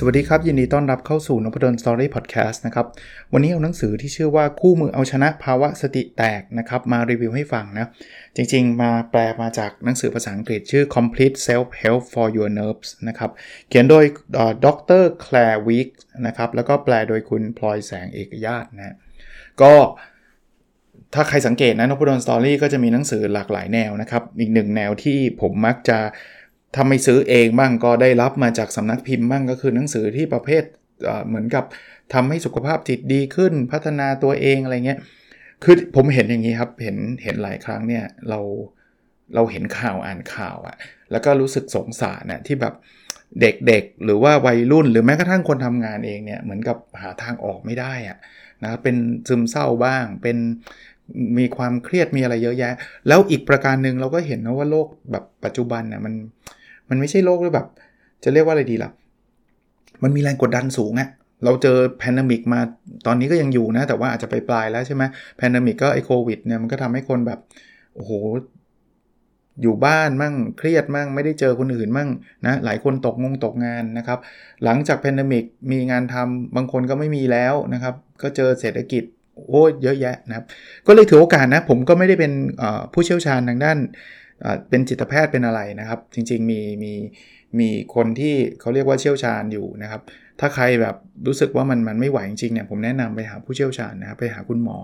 สวัสดีครับ ยินดีต้อนรับเข้าสู่นพดลสตอรี่พอดแคสต์นะครับ วันนี้เอาหนังสือที่ชื่อว่าคู่มือเอาชนะภาวะสติแตกนะครับ มารีวิวให้ฟังนะ จริงๆ มาแปลมาจากหนังสือภาษาอังกฤษชื่อ Complete Self Help for Your Nerves นะครับ เขียนโดยดรแคลร์วิกนะครับ แล้วก็แปลโดยคุณพลอยแสงเอกญาตินะก็ถ้าใครสังเกตนะนพดลสตอรี่ก็จะมีหนังสือหลากหลายแนวนะครับ อีกหนึ่งแนวที่ผมมักจะ ทำไม่ซื้อเองบ้างก็ได้รับมาจากสำนักพิมพ์บ้างก็คือหนังสือที่ประเภทเหมือนกับทำให้สุขภาพจิตดีขึ้นพัฒนาตัวเองอะไรเงี้ย คือผมเห็นอย่างนี้ครับ เห็นเห็นหลายครั้งเนี่ยเราเราเห็นข่าวอ่านข่าวอะแล้วก็รู้สึกสงสารนะที่แบบเด็กๆ หรือว่าวัยรุ่น หรือแม้กระทั่งคนทำงานเองเนี่ยเหมือนกับหาทางออกไม่ได้อะนะเป็นซึมเศร้าบ้าง เป็นมีความเครียดมีอะไรเยอะแยะ แล้วอีกประการหนึ่งเราก็เห็นนะว่าโลกแบบปัจจุบันเนี่ยมัน มันไม่ใช่โลกที่แบบ จะเรียกว่าอะไรดีล่ะ มันมีแรงกดดันสูงอะเราเจอแพนดมิกมาตอนนี้ก็ยังอยู่นะ แต่ว่าอาจจะไปปลายแล้วใช่ไหมpandemic ก็ไอโควิดเนี่ยมันก็ทำให้คนแบบ โอ้โห อยู่บ้านมั่งเครียดมั่ง ไม่ได้เจอคนอื่นมั่งนะ หลายคนตกงงตกงานนะครับ หลังจาก pandemic มีงานทำบางคนก็ไม่มีแล้วนะครับ ก็เจอเศรษฐกิจโอ้เยอะแยะนะครับ ก็เลยถือโอกาสนะ ผมก็ไม่ได้เป็นผู้เชี่ยวชาญทางด้าน เป็นจิตแพทย์เป็นอะไรนะครับ จริงๆมีมีมีคนที่เขาเรียกว่าเชี่ยวชาญอยู่นะครับ ถ้าใครแบบรู้สึกว่ามันมันไม่ไหวจริงๆเนี่ยผมแนะนำไปหาผู้เชี่ยวชาญนะครับไปหาคุณหมอ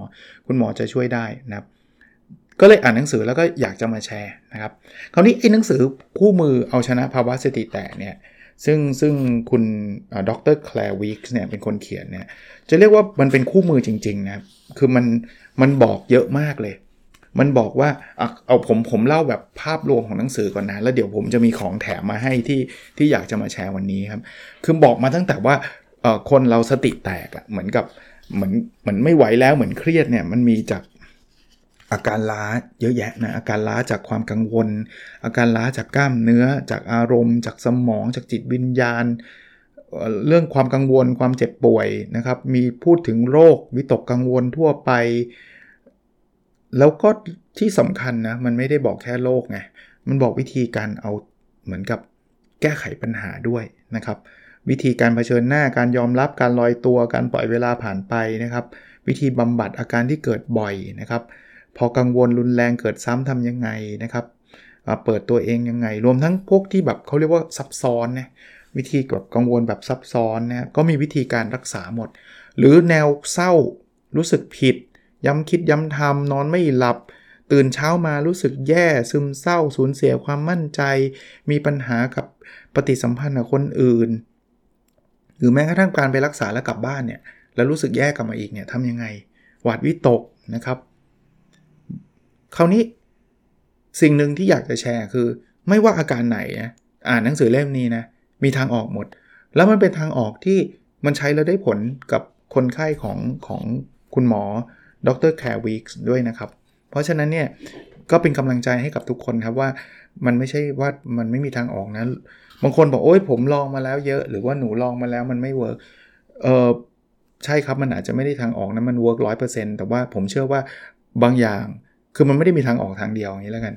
คุณหมอจะช่วยได้นะครับ ก็เลยอ่านหนังสือแล้วก็อยากจะมาแชร์นะครับ คราวนี้ไอ้หนังสือคู่มือเอาชนะภาวะสติแตกเนี่ยซึ่งซึ่งคุณดรแคลร์วิกส์เนี่ยเป็นคนเขียนเนี่ยจะเรียกว่ามันเป็นคู่มือจริงๆนะครับคือมันมันบอกเยอะมากเลย มันบอกว่าเอาผมผมเล่าแบบภาพรวมของหนังสือก่อนนะแล้วเดี๋ยวผมจะมีของแถมมาให้ที่ที่อยากจะมาแชร์วันนี้ครับ คือบอกมาตั้งแต่ว่าคนเราสติแตกอะเหมือนกับเหมือนเหมือนไม่ไหวแล้วเหมือนเครียดเนี่ยมันมีจากอาการล้าเยอะแยะนะอาการล้าจากความกังวล อาการล้าจากกล้ามเนื้อ จากอารมณ์ จากสมอง จากจิตวิญญาณ เรื่องความกังวลความเจ็บป่วยนะครับ มีพูดถึงโรควิตกกังวลทั่วไป แล้วก็ที่สำคัญนะ มันไม่ได้บอกแค่โรคไง มันบอกวิธีการเอาเหมือนกับแก้ไขปัญหาด้วยนะครับ วิธีการเผชิญหน้าการยอมรับการลอยตัวการปล่อยเวลาผ่านไปนะครับ วิธีบำบัดอาการที่เกิดบ่อยนะครับ พอกังวลรุนแรงเกิดซ้ำทำยังไงนะครับเปิดตัวเองยังไง รวมทั้งพวกที่แบบเขาเรียกว่าซับซ้อนนะวิธีแบบกังวลแบบซับซ้อนนะก็มีวิธีการรักษาหมด หรือแนวเศร้ารู้สึกผิด ย้ำคิดย้ำทำนอนไม่หลับ ตื่นเช้ามารู้สึกแย่ซึมเศร้าสูญเสียความมั่นใจ มีปัญหากับปฏิสัมพันธ์กับคนอื่น หรือแม้กระทั่งการไปรักษาแล้วกลับบ้านเนี่ยแล้วรู้สึกแย่กลับมาอีกเนี่ยทำยังไง หวาดวิตกนะครับ คราวนี้สิ่งหนึ่งที่อยากจะแชร์คือ ไม่ว่าอาการไหนอ่านหนังสือเล่มนี้นะมีทางออกหมด แล้วมันเป็นทางออกที่มันใช้แล้วได้ผลกับคนไข้ของของคุณหมอ ดร. Claire Weekes ด้วยนะครับ เพราะฉะนั้นเนี่ยก็เป็นกำลังใจให้กับทุกคนครับว่ามันไม่ใช่ว่ามันไม่มีทางออกนะ บางคนบอกโอ้ยผมลองมาแล้วเยอะ หรือว่าหนูลองมาแล้วมันไม่ work เออใช่ครับมันอาจจะไม่ได้ทางออกนะมัน work ร้อยเปอร์เซ็นต์แต่ว่าผมเชื่อว่าบางอย่างคือมันไม่ได้มีทางออกทางเดียวอย่างนี้แล้วกัน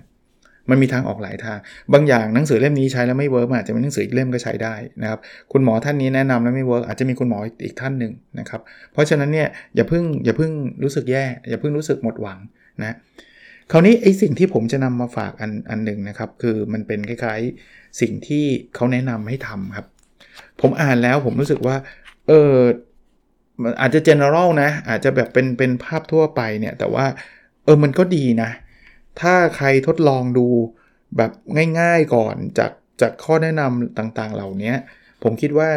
มันมีทางออกหลายทาง บางอย่างหนังสือเล่มนี้ใช้แล้วไม่ work อาจจะเป็นหนังสืออีกเล่มก็ใช้ได้นะครับ คุณหมอท่านนี้แนะนำแล้วไม่เวิร์กอาจจะมีคุณหมออีกท่านหนึ่งนะครับ เพราะฉะนั้นเนี่ยอย่าเพิ่งอย่าเพิ่งรู้สึกแย่อย่าเพิ่งรู้สึกหมดหวังนะคราวนี้ไอ้สิ่งที่ผมจะนำมาฝากอันอันหนึ่งนะครับ คือมันเป็นคล้ายๆสิ่งที่เขาแนะนำให้ทำครับ ผมอ่านแล้วผมรู้สึกว่าเอออาจจะ general นะอาจจะแบบเป็นเป็นภาพทั่วไปเนี่ยแต่ว่าเออมันก็ดีนะ ถ้าใครทดลองดูแบบง่ายๆก่อนจากจากข้อแนะนำต่างๆ เหล่านี้ผมคิดว่า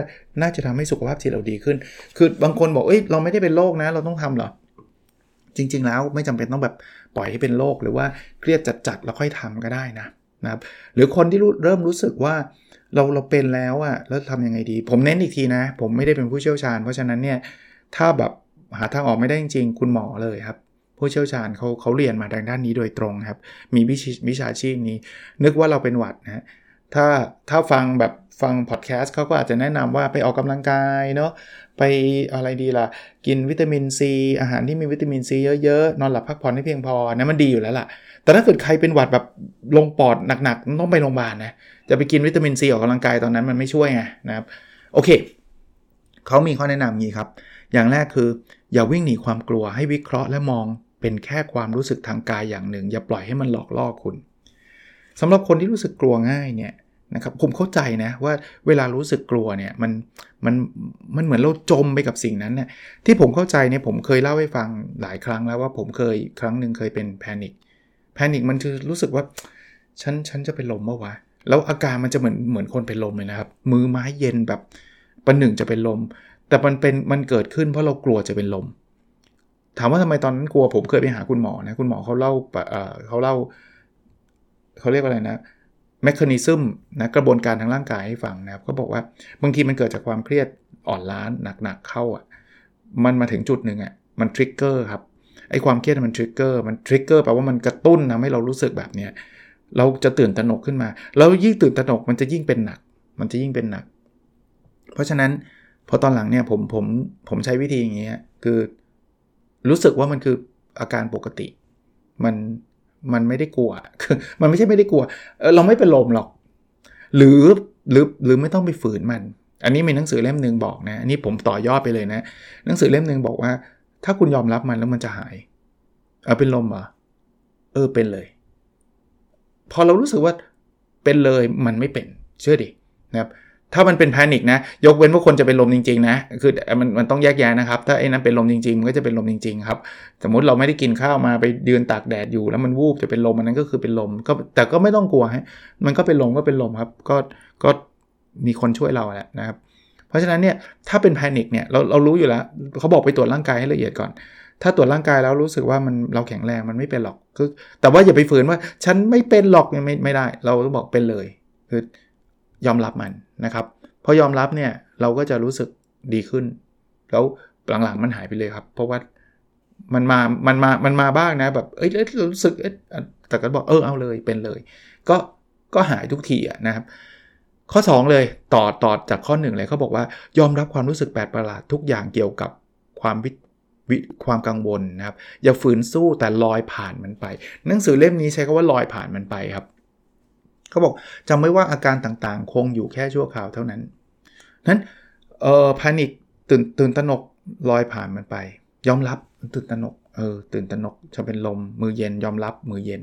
น่าจะทำให้สุขภาพจิตเราดีขึ้น คือบางคนบอกเอ้ยเราไม่ได้เป็นโรคนะ เราต้องทำเหรอ จริง ๆ แล้วไม่จำเป็นต้องแบบปล่อยให้เป็นโรคหรือว่าเครียดจัดๆแล้วค่อยทำก็ได้นะนะครับหรือคนที่เริ่มรู้สึกว่าเราเราเป็นแล้วอะแล้วทำยังไงดี ผมเน้นอีกทีนะ ผมไม่ได้เป็นผู้เชี่ยวชาญ เพราะฉะนั้นเนี่ยถ้าแบบหาทางออกไม่ได้จริงๆ คุณหมอเลยครับ ผู้เชี่ยวชาญเขาเขาเรียนมาทางด้านนี้โดยตรงครับ มีวิชาชีพนี้ นึกว่าเราเป็นหวัดนะถ้าถ้าฟังแบบฟังพอดแคสต์เขาก็อาจจะแนะนำว่าไปออกกำลังกายเนาะไปอะไรดีล่ะ กินวิตามินซีอาหารที่มีวิตามินซีเยอะๆ นอนหลับพักผ่อนให้เพียงพอนะมันดีอยู่แล้วล่ะ แต่ถ้าเกิดใครเป็นหวัดแบบลงปอดหนักๆ ต้องไปโรงพยาบาลนะจะไปกินวิตามินซีออกกำลังกายตอนนั้นมันไม่ช่วยไงนะครับ โอเค เขามีข้อแนะนำงี้ครับ อย่างแรกคือ อย่าวิ่งหนีความกลัวให้วิเคราะห์และมอง เป็นแค่ความรู้สึกทางกายอย่างหนึ่ง อย่าปล่อยให้มันหลอกล่อคุณสำหรับคนที่รู้สึกกลัวง่ายเนี่ยนะครับผมเข้าใจนะว่าเวลารู้สึกกลัวเนี่ยมันมันมันเหมือนเราจมไปกับสิ่งนั้นเนี่ยที่ผมเข้าใจเนี่ยผมเคยเล่าให้ฟังหลายครั้งแล้วว่าผมเคยครั้งหนึ่งเคยเป็นแพนิคแพนิคมันคือรู้สึกว่าฉันฉันจะเป็นลมเมื่อวะแล้วอาการมันจะเหมือนเหมือนคนเป็นลมเลยนะครับ มือไม้เย็นแบบประหนึ่งจะเป็นลม แต่มันเป็นมันเกิดขึ้นเพราะเรากลัวจะเป็นลม ถามว่าทำไมตอนนั้นกลัวผมเคยไปหาคุณหมอนะคุณหมอเขาเล่าเขาเล่าเขาเรียกว่าอะไรนะ mechanism นะกระบวนการทางร่างกายให้ฟังนะครับก็บอกว่าบางทีมันเกิดจากความเครียดอ่อนล้าหนักๆเข้าอะมันมาถึงจุดหนึ่งอะมัน trigger ครับไอ้ความเครียดมัน trigger มัน trigger แปลว่ามันกระตุ้นทำให้เรารู้สึกแบบเนี้ยเราจะตื่นตระหนกขึ้นมา แล้วยิ่งตื่นตระหนกมันจะยิ่งเป็นหนัก มันจะยิ่งเป็นหนัก เพราะฉะนั้นพอตอนหลังเนี่ยผมผมผมใช้วิธีอย่างเงี้ยคือ รู้สึกว่ามันคืออาการปกติ มันมันไม่ได้กลัวคือมันไม่ใช่ไม่ได้กลัวเราไม่เป็นลมหรอก หรือหรือหรือไม่ต้องไปฝืนมัน อันนี้มีหนังสือเล่มหนึ่งบอกนะอันนี้ผมต่อยอดไปเลยนะ หนังสือเล่มหนึ่งบอกว่า ถ้าคุณยอมรับมันแล้วมันจะหายเออเป็นลมเหรอเออเป็นเลย พอเรารู้สึกว่าเป็นเลยมันไม่เป็น เชื่อดินะครับ ถ้ามันเป็นแพนิคนะ ยกเว้นว่าคนจะเป็นลมจริงๆนะ คือมันมันต้องแยกแยะนะครับ ถ้าไอ้นั้นเป็นลมจริงๆ มันก็จะเป็นลมจริงๆครับ สมมติเราไม่ได้กินข้าวมาไปเดืนตากแดดอยู่ แล้วมันวูบจะเป็นลมมันนั้นก็คือเป็นลมก็แต่ก็ไม่ต้องกลัวฮะมันก็เป็นลมก็เป็นลมครับ ก็ก็มีคนช่วยเราแหละนะครับ เพราะฉะนั้นเนี่ยถ้าเป็นแพนิคเนี่ยเราเรารู้อยู่แล้วเขาบอกไปตรวจร่างกายให้ละเอียดก่อน ถ้าตรวจร่างกายแล้วรู้สึกว่ามันเราแข็งแรงมันไม่เป็นหรอกคือแต่ว่าอย่าไปฝืนว่าฉันไม่เป็นหรอกไม่ไม่ได้ เราต้องบอกเป็นเลยคือ ยอมรับมันนะครับพอยอมรับเนี่ยเราก็จะรู้สึกดีขึ้น แล้วหลังๆมันหายไปเลยครับ เพราะว่ามันมา มันมา มันมาบ้างนะแบบ เอ้ยรู้สึก เอ๊ะแต่ก็บอก เออ เอาเลย เป็นเลย ก็ ก็หายทุกทีอะนะครับ ข้อ 2 เลย ต่อ ต่อจากข้อ 1 เลยเขาบอกว่า ยอมรับความรู้สึกแปลกประหลาดทุกอย่างเกี่ยวกับความวิวิความกังวลนะครับ อย่าฝืนสู้แต่ลอยผ่านมันไป หนังสือเล่มนี้ใช้คาว่าลอยผ่านมันไปครับ เขาบอกจำไว้ว่าอาการต่างๆ คงอยู่แค่ชั่วคราวเท่านั้นนั้นเออพานิกตื่นตื่นตระหนกลอยผ่านมันไป ยอมรับตื่นตระหนกเออตื่นตระหนกจะเป็นลมมือเย็นยอมรับมือเย็น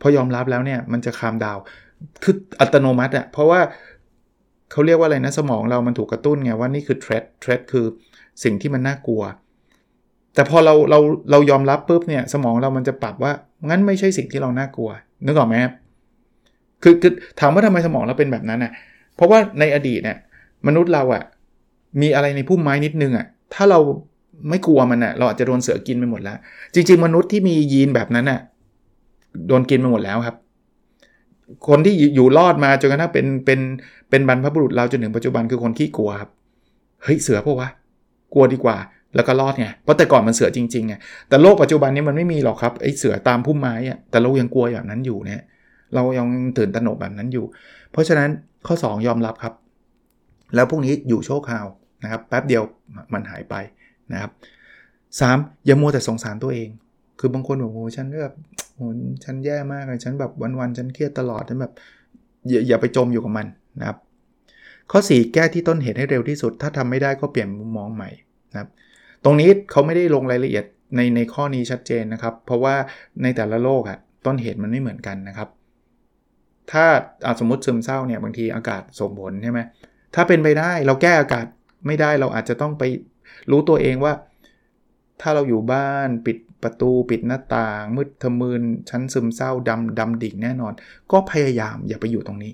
พอยอมรับแล้วเนี่ยมันจะคามดาวคืออัตโนมัติอะเพราะว่าเขาเรียกว่าอะไรนะสมองเรามันถูกกระตุ้นไงว่านี่คือเทรดเทรดคือสิ่งที่มันน่ากลัว แต่พอเราเราเรายอมรับปุ๊บเนี่ยสมองเรามันจะปรับว่างั้นไม่ใช่สิ่งที่เราน่ากลัวนึกออกไหมครับ คือคือถามว่าทำไมสมองเราเป็นแบบนั้นอะ เพราะว่าในอดีตเนี่ยมนุษย์เราอะมีอะไรในพุ่มไม้นิดนึงอะถ้าเราไม่กลัวมันอะเราอาจจะโดนเสือกินไปหมดแล้ว จริง ๆ มนุษย์ที่มียีนแบบนั้นอะโดนกินไปหมดแล้วครับ คนที่อยู่รอดมาจนกระทั่งเป็นเป็นเป็นบรรพบุรุษเราจนถึงปัจจุบันคือคนขี้กลัวครับเฮ้ยเสือปะวะกลัวดีกว่า แล้วก็รอดไงเพราะแต่ก่อนมันเสือจริงๆไงแต่โลกปัจจุบันนี้มันไม่มีหรอกครับไอ้เสือตามพุ่มไม้อะแต่เรายังกลัวอย่างนั้นอยู่เนี่ย เรายังตื่นตระหนกแบบนั้นอยู่ เพราะฉะนั้นข้อ 2 ยอมรับครับ แล้วพวกนี้อยู่โชคข่าวนะครับแป๊บเดียวมันหายไปนะครับสามอย่ามัวแต่สงสารตัวเอง คือบางคนบอกโอ้ฉันแบบโอ้ฉันแย่มากเลยฉันแบบวันๆฉันเครียดตลอดฉันแบบอย่าอย่าไปจมอยู่กับมันนะครับ ข้อ 4 แก้ที่ต้นเหตุให้เร็วที่สุด ถ้าทำไม่ได้ก็เปลี่ยนมุมมองใหม่นะครับ ตรงนี้เขาไม่ได้ลงรายละเอียดในในข้อนี้ชัดเจนนะครับ เพราะว่าในแต่ละโลกอะต้นเหตุมันไม่เหมือนกันนะครับ ถ้าสมมติซึมเศร้าเนี่ยบางทีอากาศส่งผลใช่ไหมถ้าเป็นไปได้เราแก้อากาศไม่ได้เราอาจจะต้องไปรู้ตัวเองว่า ถ้าเราอยู่บ้านปิดประตูปิดหน้าต่าง มืดทะมืนชั้นซึมเศร้าดำดำดิ่งแน่นอน ก็พยายามอย่าไปอยู่ตรงนี้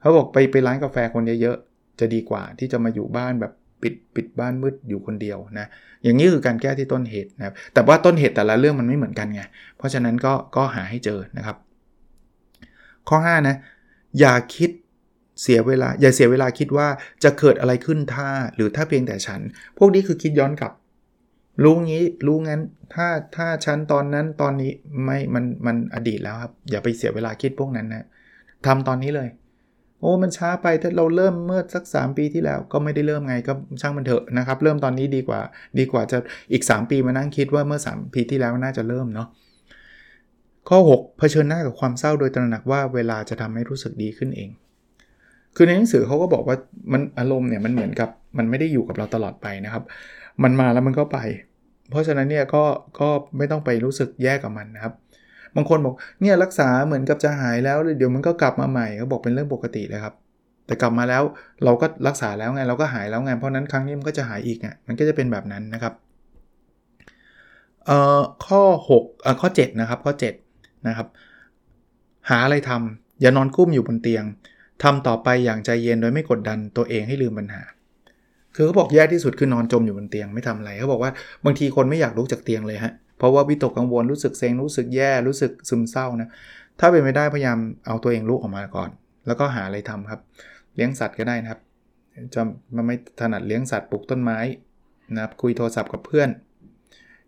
เขาบอกไปไปร้านกาแฟคนเยอะๆจะดีกว่าที่จะมาอยู่บ้านแบบปิดปิดบ้านมืดอยู่คนเดียวนะอย่างนี้คือการแก้ที่ต้นเหตุนะครับแต่ว่าต้นเหตุแต่ละเรื่องมันไม่เหมือนกันไงเพราะฉะนั้นก็ก็หาให้เจอนะครับ ข้อ5นะอย่าคิดเสียเวลา อย่าเสียเวลาคิดว่าจะเกิดอะไรขึ้นถ้าหรือถ้าเพียงแต่ฉัน พวกนี้คือคิดย้อนกลับ รู้งี้รู้งั้นถ้าถ้าฉันตอนนั้นตอนนี้ไม่มันมันอดีตแล้วครับ อย่าไปเสียเวลาคิดพวกนั้นนะทำตอนนี้เลย โอ้มันช้าไปถ้าเราเริ่มเมื่อสัก 3 ปีที่แล้วก็ไม่ได้เริ่มไงก็ช่างมันเถอะนะครับ เริ่มตอนนี้ดีกว่า ดีกว่าจะอีก 3 ปีมานั่งคิดว่าเมื่อ 3 ปีที่แล้วน่าจะเริ่มเนาะ ข้อ 6 เผชิญหน้ากับความเศร้าโดยตระหนักว่าเวลาจะทำให้รู้สึกดีขึ้นเอง คือในหนังสือเขาก็บอกว่ามันอารมณ์เนี่ยมันเหมือนกับมันไม่ได้อยู่กับเราตลอดไปนะครับ มันมาแล้วมันก็ไป เพราะฉะนั้นเนี่ยก็ก็ไม่ต้องไปรู้สึกแย่กับมันนะครับ บางคนบอกเนี่ยรักษาเหมือนกับจะหายแล้วเดี๋ยวมันก็กลับมาใหม่เขาบอกเป็นเรื่องปกติเลยครับ แต่กลับมาแล้วเราก็รักษาแล้วไงเราก็หายแล้วไงเพราะนั้นครั้งนี้มันก็จะหายอีกไงมันก็จะเป็นแบบนั้นนะครับเอ่อข้อ6เอ่อข้อ 7 นะครับ ข้อ7 นะครับ หาอะไรทำอย่านอนกุ้มอยู่บนเตียงทำต่อไปอย่างใจเย็นโดยไม่กดดันตัวเองให้ลืมปัญหา คือเขาบอกแย่ที่สุดคือนอนจมอยู่บนเตียงไม่ทำอะไรเขาบอกว่าบางทีคนไม่อยากลุกจากเตียงเลยฮะเพราะว่าวิตกกังวลรู้สึกเซ็งรู้สึกแย่รู้สึกซึมเศร้านะถ้าเป็นไม่ได้พยายามเอาตัวเองลุกออกมาก่อน แล้วก็หาอะไรทำครับ เลี้ยงสัตว์ก็ได้นะครับจะมันไม่ถนัดเลี้ยงสัตว์ปลูกต้นไม้นะครับคุยโทรศัพท์กับเพื่อน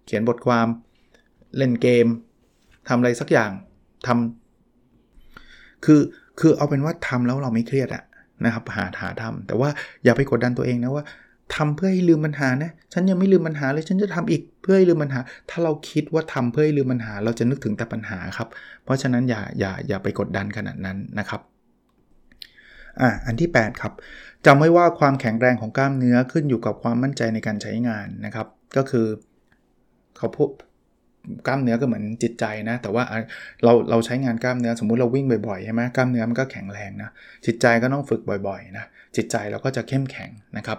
เขียนบทความเล่นเกม ทำอะไรสักอย่างทำคือคือเอาเป็นว่าทำแล้วเราไม่เครียดอะนะครับหาหาทำแต่ว่าอย่าไปกดดันตัวเองนะว่าทำเพื่อให้ลืมปัญหานะ ฉันยังไม่ลืมปัญหาเลยฉันจะทำอีกเพื่อให้ลืมปัญหา ถ้าเราคิดว่าทำเพื่อให้ลืมปัญหา เราจะนึกถึงแต่ปัญหาครับ เพราะฉะนั้นอย่าอย่าอย่าไปกดดันขนาดนั้นนะครับ อะอันที่ 8 ครับจำไว้ว่าความแข็งแรงของกล้ามเนื้อขึ้นอยู่กับความมั่นใจในการใช้งานนะครับ ก็คือเขาพูด กล้ามเนื้อก็เหมือนจิตใจนะ แต่ว่าเราเราใช้งานกล้ามเนื้อสมมุติเราวิ่งบ่อยๆใช่ไหมกล้ามเนื้อมันก็แข็งแรงนะจิตใจก็ต้องฝึกบ่อยๆนะจิตใจเราก็จะเข้มแข็งนะครับ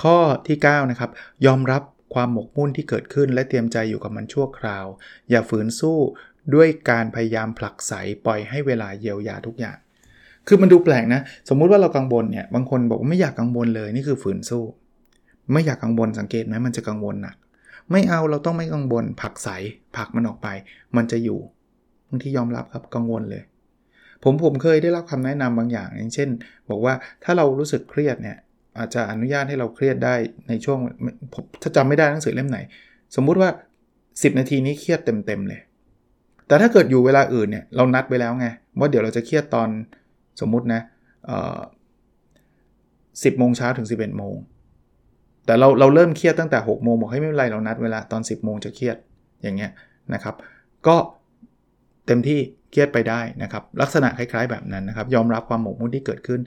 ข้อที่9นะครับยอมรับความหมกมุ่นที่เกิดขึ้น และเตรียมใจอยู่กับมันชั่วคราว อย่าฝืนสู้ด้วยการพยายามผลักไสปล่อยให้เวลาเยียวยาทุกอย่าง คือมันดูแปลกนะ สมมุติว่าเรากังวลเนี่ยบางคนบอกว่าไม่อยากกังวลเลยนี่คือฝืนสู้ ไม่อยากกังวลสังเกตไหมมันจะกังวลหนัก ไม่เอาเราต้องไม่กังวลผักใสผักมันออกไป มันจะอยู่บางที่ยอมรับครับกังวลเลย ผมผมเคยได้รับคำแนะนำบางอย่าง อย่างเช่น บอกว่าถ้าเรารู้สึกเครียดเนี่ยอาจจะอนุญาตให้เราเครียดได้ในช่วงถ้าจำไม่ได้หนังสือเล่มไหน สมมุติว่า 10 นาทีนี้เครียดเต็มๆเลย แต่ถ้าเกิดอยู่เวลาอื่นเนี่ยเรานัดไปแล้วไงว่าเดี๋ยวเราจะเครียดตอนสมมุตินะสิบโมงเช้าถึง 11โมง แต่เราเราเริ่มเครียดตั้งแต่6โมงบอกให้ไม่เป็นไรเรานัดเวลาตอน 10โมงจะเครียดอย่างเงี้ยนะครับ ก็เต็มที่เครียดไปได้นะครับ ลักษณะคล้าย ๆ แบบนั้นนะครับ ยอมรับความหมกมุ่นที่เกิดขึ้น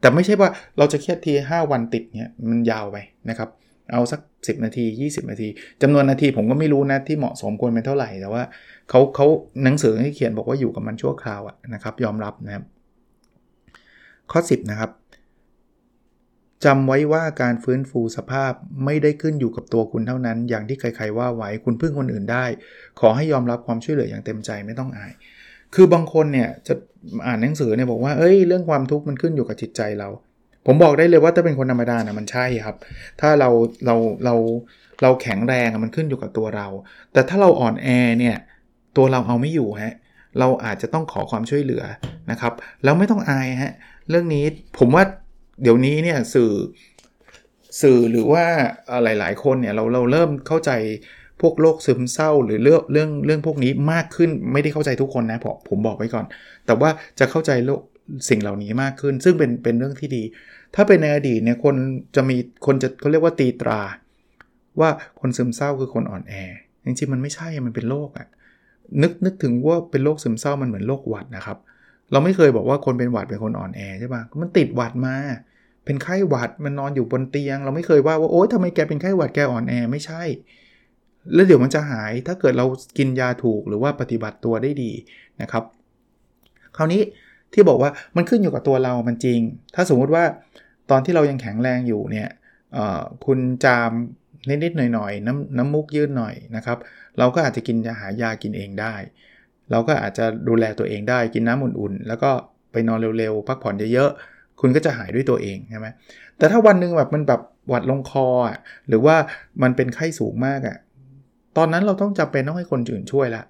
แต่ไม่ใช่ว่าเราจะเครียดที 5 วันติดเนี้ยมันยาวไปนะครับ เอาสัก 10 นาที 20 นาทีจำนวนนาทีผมก็ไม่รู้นะที่เหมาะสมควรเป็นเท่าไหร่แต่ว่าเขาเขาหนังสือที่เขียนบอกว่าอยู่กับมันชั่วคราวนะครับ ยอมรับนะครับ ข้อ 10 นะครับ จำไว้ว่าการฟื้นฟูสภาพไม่ได้ขึ้นอยู่กับตัวคุณเท่านั้น อย่างที่ใครๆว่าไว้คุณพึ่งคนอื่นได้ ขอให้ยอมรับความช่วยเหลืออย่างเต็มใจไม่ต้องอาย คือบางคนเนี่ยจะอ่านหนังสือเนี่ยบอกว่าเอ้ยเรื่องความทุกข์มันขึ้นอยู่กับจิตใจเรา ผมบอกได้เลยว่าถ้าเป็นคนธรรมดานะมันใช่ครับ ถ้าเราเราเราเราแข็งแรงมันขึ้นอยู่กับตัวเรา แต่ถ้าเราอ่อนแอเนี่ยตัวเราเอาไม่อยู่ฮะเราอาจจะต้องขอความช่วยเหลือนะครับแล้วไม่ต้องอายฮะเรื่องนี้ผมว่า เดี๋ยวนี้เนี่ยสื่อสื่อหรือว่าหลาย ๆ คนเนี่ยเราเราเริ่มเข้าใจพวกโรคซึมเศร้าหรือเรื่องเรื่องเรื่องพวกนี้มากขึ้นไม่ได้เข้าใจทุกคนนะผมผมบอกไว้ก่อน แต่ว่าจะเข้าใจโลกสิ่งเหล่านี้มากขึ้น ซึ่งเป็นเป็นเรื่องที่ดี ถ้าเป็นในอดีตเนี่ยคนจะมีคนจะเขาเรียกว่าตีตรา ว่าคนซึมเศร้าคือคนอ่อนแอจริงๆมันไม่ใช่มันเป็นโรคอะนึกนึกถึงว่าเป็นโรคซึมเศร้ามันเหมือนโรคหวัดนะครับ เราไม่เคยบอกว่าคนเป็นหวัดเป็นคนอ่อนแอใช่ปะมันติดหวัดมา เป็นไข้หวัดมันนอนอยู่บนเตียง เราไม่เคยว่าว่าโอ๊ยทำไมแกเป็นไข้หวัดแกอ่อนแอไม่ใช่ แล้วเดี๋ยวมันจะหายถ้าเกิดเรากินยาถูกหรือว่าปฏิบัติตัวได้ดีนะครับ คราวนี้ที่บอกว่ามันขึ้นอยู่กับตัวเรามันจริง ถ้าสมมุติว่าตอนที่เรายังแข็งแรงอยู่เนี่ยคุณจามนิดๆหน่อยๆน้ำน้ำมูกยืดหน่อยนะครับ เราก็อาจจะกินยาหายากินเองได้ เราก็อาจจะดูแลตัวเองได้กินน้ำอุ่นๆ แล้วก็ไปนอนเร็วๆ พักผ่อนเยอะ คุณก็จะหายด้วยตัวเองใช่ไหมแต่ถ้าวันหนึ่งแบบมันแบบหวัดลงคออะหรือว่ามันเป็นไข้สูงมากอะตอนนั้นเราต้องจำเป็นต้องให้คนอื่นช่วยละ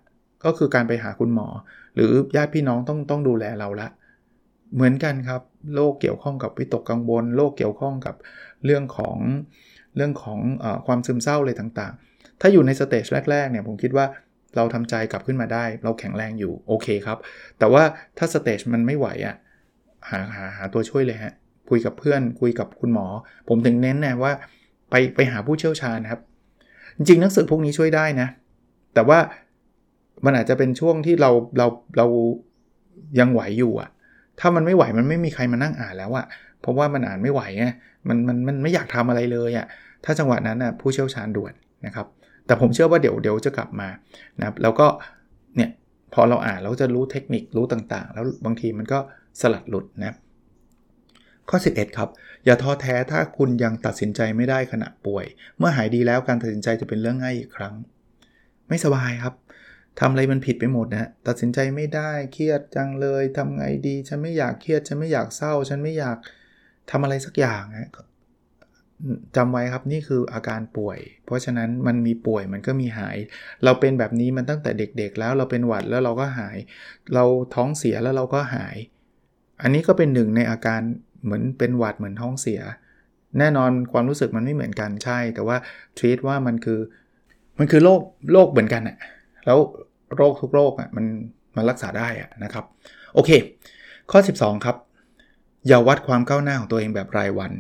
ก็คือการไปหาคุณหมอ หรือญาติพี่น้องต้องต้องดูแลเราละ เหมือนกันครับโรคเกี่ยวข้องกับวิตกกังวลโรคเกี่ยวข้องกับเรื่องของเรื่องของความซึมเศร้าอะไรต่างๆ ถ้าอยู่ใน stage แรกๆเนี่ยผมคิดว่าเราทำใจกลับขึ้นมาได้ เราแข็งแรงอยู่โอเคครับ แต่ว่าถ้า stage มันไม่ไหวอะ หาหาหาตัวช่วยเลยฮะคุยกับเพื่อนคุยกับคุณหมอ ผมถึงเน้นนะว่าไปไปหาผู้เชี่ยวชาญครับ จริงๆหนังสือพวกนี้ช่วยได้นะ แต่ว่ามันอาจจะเป็นช่วงที่เราเราเรายังไหวอยู่อะถ้ามันไม่ไหวมันไม่มีใครมานั่งอ่านแล้วอะเพราะว่ามันอ่านไม่ไหวไงมันมันมันไม่อยากทำอะไรเลยอะถ้าจังหวะนั้นนะผู้เชี่ยวชาญด่วนนะครับ แต่ผมเชื่อว่าเดี๋ยวเดี๋ยวจะกลับมานะครับแล้วก็เนี่ยพอเราอ่านเราจะรู้เทคนิครู้ต่างๆ แล้วบางทีมันก็ สลัดหลุดนะข้อ 11 ครับ อย่าท้อแท้ถ้าคุณยังตัดสินใจไม่ได้ขณะป่วย เมื่อหายดีแล้วการตัดสินใจจะเป็นเรื่องง่ายอีกครั้ง ไม่สบายครับทำอะไรมันผิดไปหมดนะตัดสินใจไม่ได้เครียดจังเลยทำไงดีฉันไม่อยากเครียดฉันไม่อยากเศร้า ฉันไม่อยากทำอะไรสักอย่างนะจำไว้ครับนี่คืออาการป่วย เพราะฉะนั้นมันมีป่วยมันก็มีหาย เราเป็นแบบนี้มันตั้งแต่เด็กๆ แล้วเราเป็นหวัดแล้วเราก็หาย เราท้องเสียแล้วเราก็หาย อันนี้ก็เป็นหนึ่งในอาการเหมือนเป็นหวัดเหมือนท้องเสีย แน่นอนความรู้สึกมันไม่เหมือนกันใช่ แต่ว่าทรีตว่ามันคือ มันคือโรคโรคเหมือนกันอะแล้วโรคทุกโรคอะมันมันรักษาได้อะนะครับ โอเค ข้อ 12 ครับ อย่าวัดความก้าวหน้าของตัวเองแบบรายวัน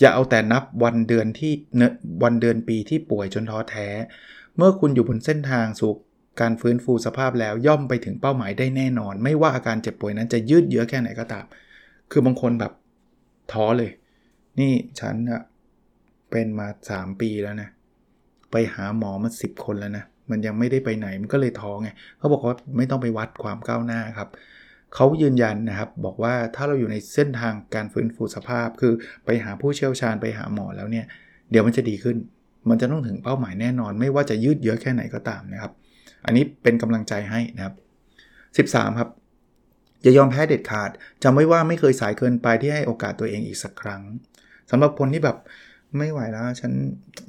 อย่าเอาแต่นับวันเดือนที่เนวันเดือนปีที่ป่วยจนท้อแท้ เมื่อคุณอยู่บนเส้นทางสู่ การฟื้นฟูสภาพแล้วย่อมไปถึงเป้าหมายได้แน่นอน ไม่ว่าอาการเจ็บป่วยนั้นจะยืดเยื้อแค่ไหนก็ตาม คือบางคนแบบท้อเลย นี่ฉันอะเป็นมา 3 ปีแล้วนะ ไปหาหมอมา10 คนแล้วนะ มันยังไม่ได้ไปไหนมันก็เลยท้อไงเขาบอกว่าไม่ต้องไปวัดความก้าวหน้าครับเขายืนยันนะครับ บอกว่าถ้าเราอยู่ในเส้นทางการฟื้นฟูสภาพ คือไปหาผู้เชี่ยวชาญไปหาหมอแล้วเนี่ย เดี๋ยวมันจะดีขึ้น มันจะต้องถึงเป้าหมายแน่นอน ไม่ว่าจะยืดเยื้อแค่ไหนก็ตามนะครับ อันนี้เป็นกำลังใจให้นะครับ 13 ครับอย่ายอมแพ้เด็ดขาดจำไว้ว่าไม่เคยสายเกินไปที่ให้โอกาสตัวเองอีกสักครั้งสำหรับคนที่แบบไม่ไหวแล้วฉัน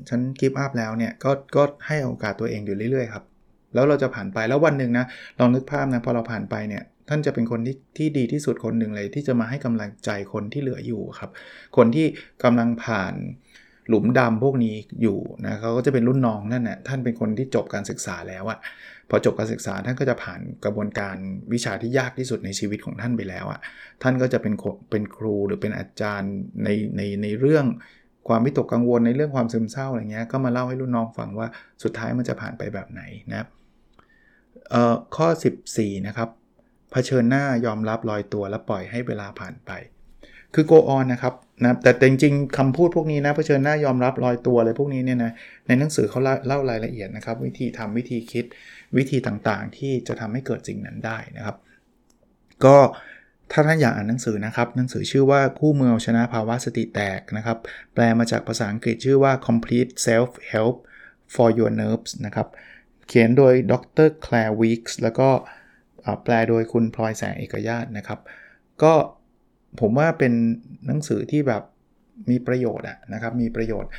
ฉันกิฟต์อัพแล้วเนี่ยก็ก็ให้โอกาสตัวเองอยู่เรื่อยๆครับแล้วเราจะผ่านไปแล้ววันหนึ่งนะลองนึกภาพนะพอเราผ่านไปเนี่ยท่านจะเป็นคนที่ที่ดีที่สุดคนหนึ่งเลย ที่จะมาให้กำลังใจคนที่เหลืออยู่ครับ คนที่กำลังผ่าน หลุมดำพวกนี้อยู่นะเขาก็จะเป็นรุ่นน้องนั่นนะ่ะท่านเป็นคนที่จบการศึกษาแล้วอะพอจบการศึกษาท่านก็จะผ่านกระบวนการวิชาที่ยากที่สุดในชีวิตของท่านไปแล้วอะท่านก็จะเป็นเป็นครูหรือเป็นอาจารย์ในในในเรื่องความวิตกกังวลในเรื่องความซึมเศร้าอะไรเงี้ยก็มาเล่าให้รุ่นน้องฟังว่าสุดท้ายมันจะผ่านไปแบบไหนนะครับข้อ 14 นะครับเผชิญหน้ายอมรับลอยตัวและปล่อยให้เวลาผ่านไป คือ go on นะครับนะแต่จริงๆคำพูดพวกนี้นะเผชิญหน้ายอมรับลอยตัวอะไรพวกนี้เนี่ยนะในหนังสือเขาเล่ารายละเอียดนะครับ วิธีทำวิธีคิดวิธีต่างๆ ที่จะทำให้เกิดสิ่งนั้นได้นะครับ ก็ถ้าท่านอยากอ่านหนังสือนะครับ หนังสือชื่อว่าคู่เมืองชนะภาวะสติแตกนะครับ แปลมาจากภาษาอังกฤษชื่อว่า complete self help for your nerves นะครับ เขียนโดยดร Claire Weeks แล้วก็แปลโดยคุณพลอยแสงเอกญาตินะครับ ก็ ผมว่าเป็นหนังสือที่แบบมีประโยชน์นะครับ มีประโยชน์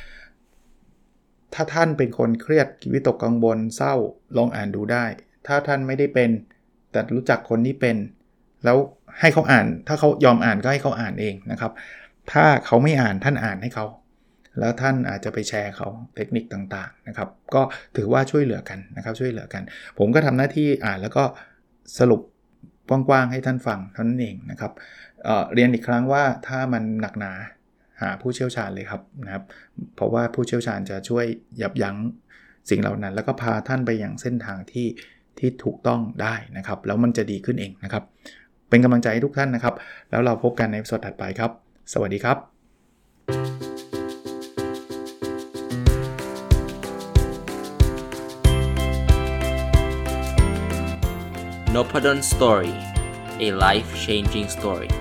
ถ้าท่านเป็นคนเครียดวิตกกังวลเศร้าลองอ่านดูได้ ถ้าท่านไม่ได้เป็น แต่รู้จักคนที่เป็น แล้วให้เขาอ่าน ถ้าเขายอมอ่านก็ให้เขาอ่านเองนะครับ ถ้าเขาไม่อ่านท่านอ่านให้เขา แล้วท่านอาจจะไปแชร์เขาเทคนิคต่างๆนะครับ ก็ถือว่าช่วยเหลือกันนะครับ ช่วยเหลือกัน ผมก็ทำหน้าที่อ่านแล้วก็สรุปกว้างๆให้ท่านฟังเท่านั้นเองนะครับ เเรียนอีกครั้งว่าถ้ามันหนักหนาหาผู้เชี่ยวชาญเลยครับนะครับ เพราะว่าผู้เชี่ยวชาญจะช่วยยับยั้งสิ่งเหล่านั้น แล้วก็พาท่านไปอย่างเส้นทางที่ที่ถูกต้องได้นะครับ แล้วมันจะดีขึ้นเองนะครับ เป็นกำลังใจให้ทุกท่านนะครับ แล้วเราพบกันในสดถัดไปครับ สวัสดีครับ n o p a d o n Story a life changing story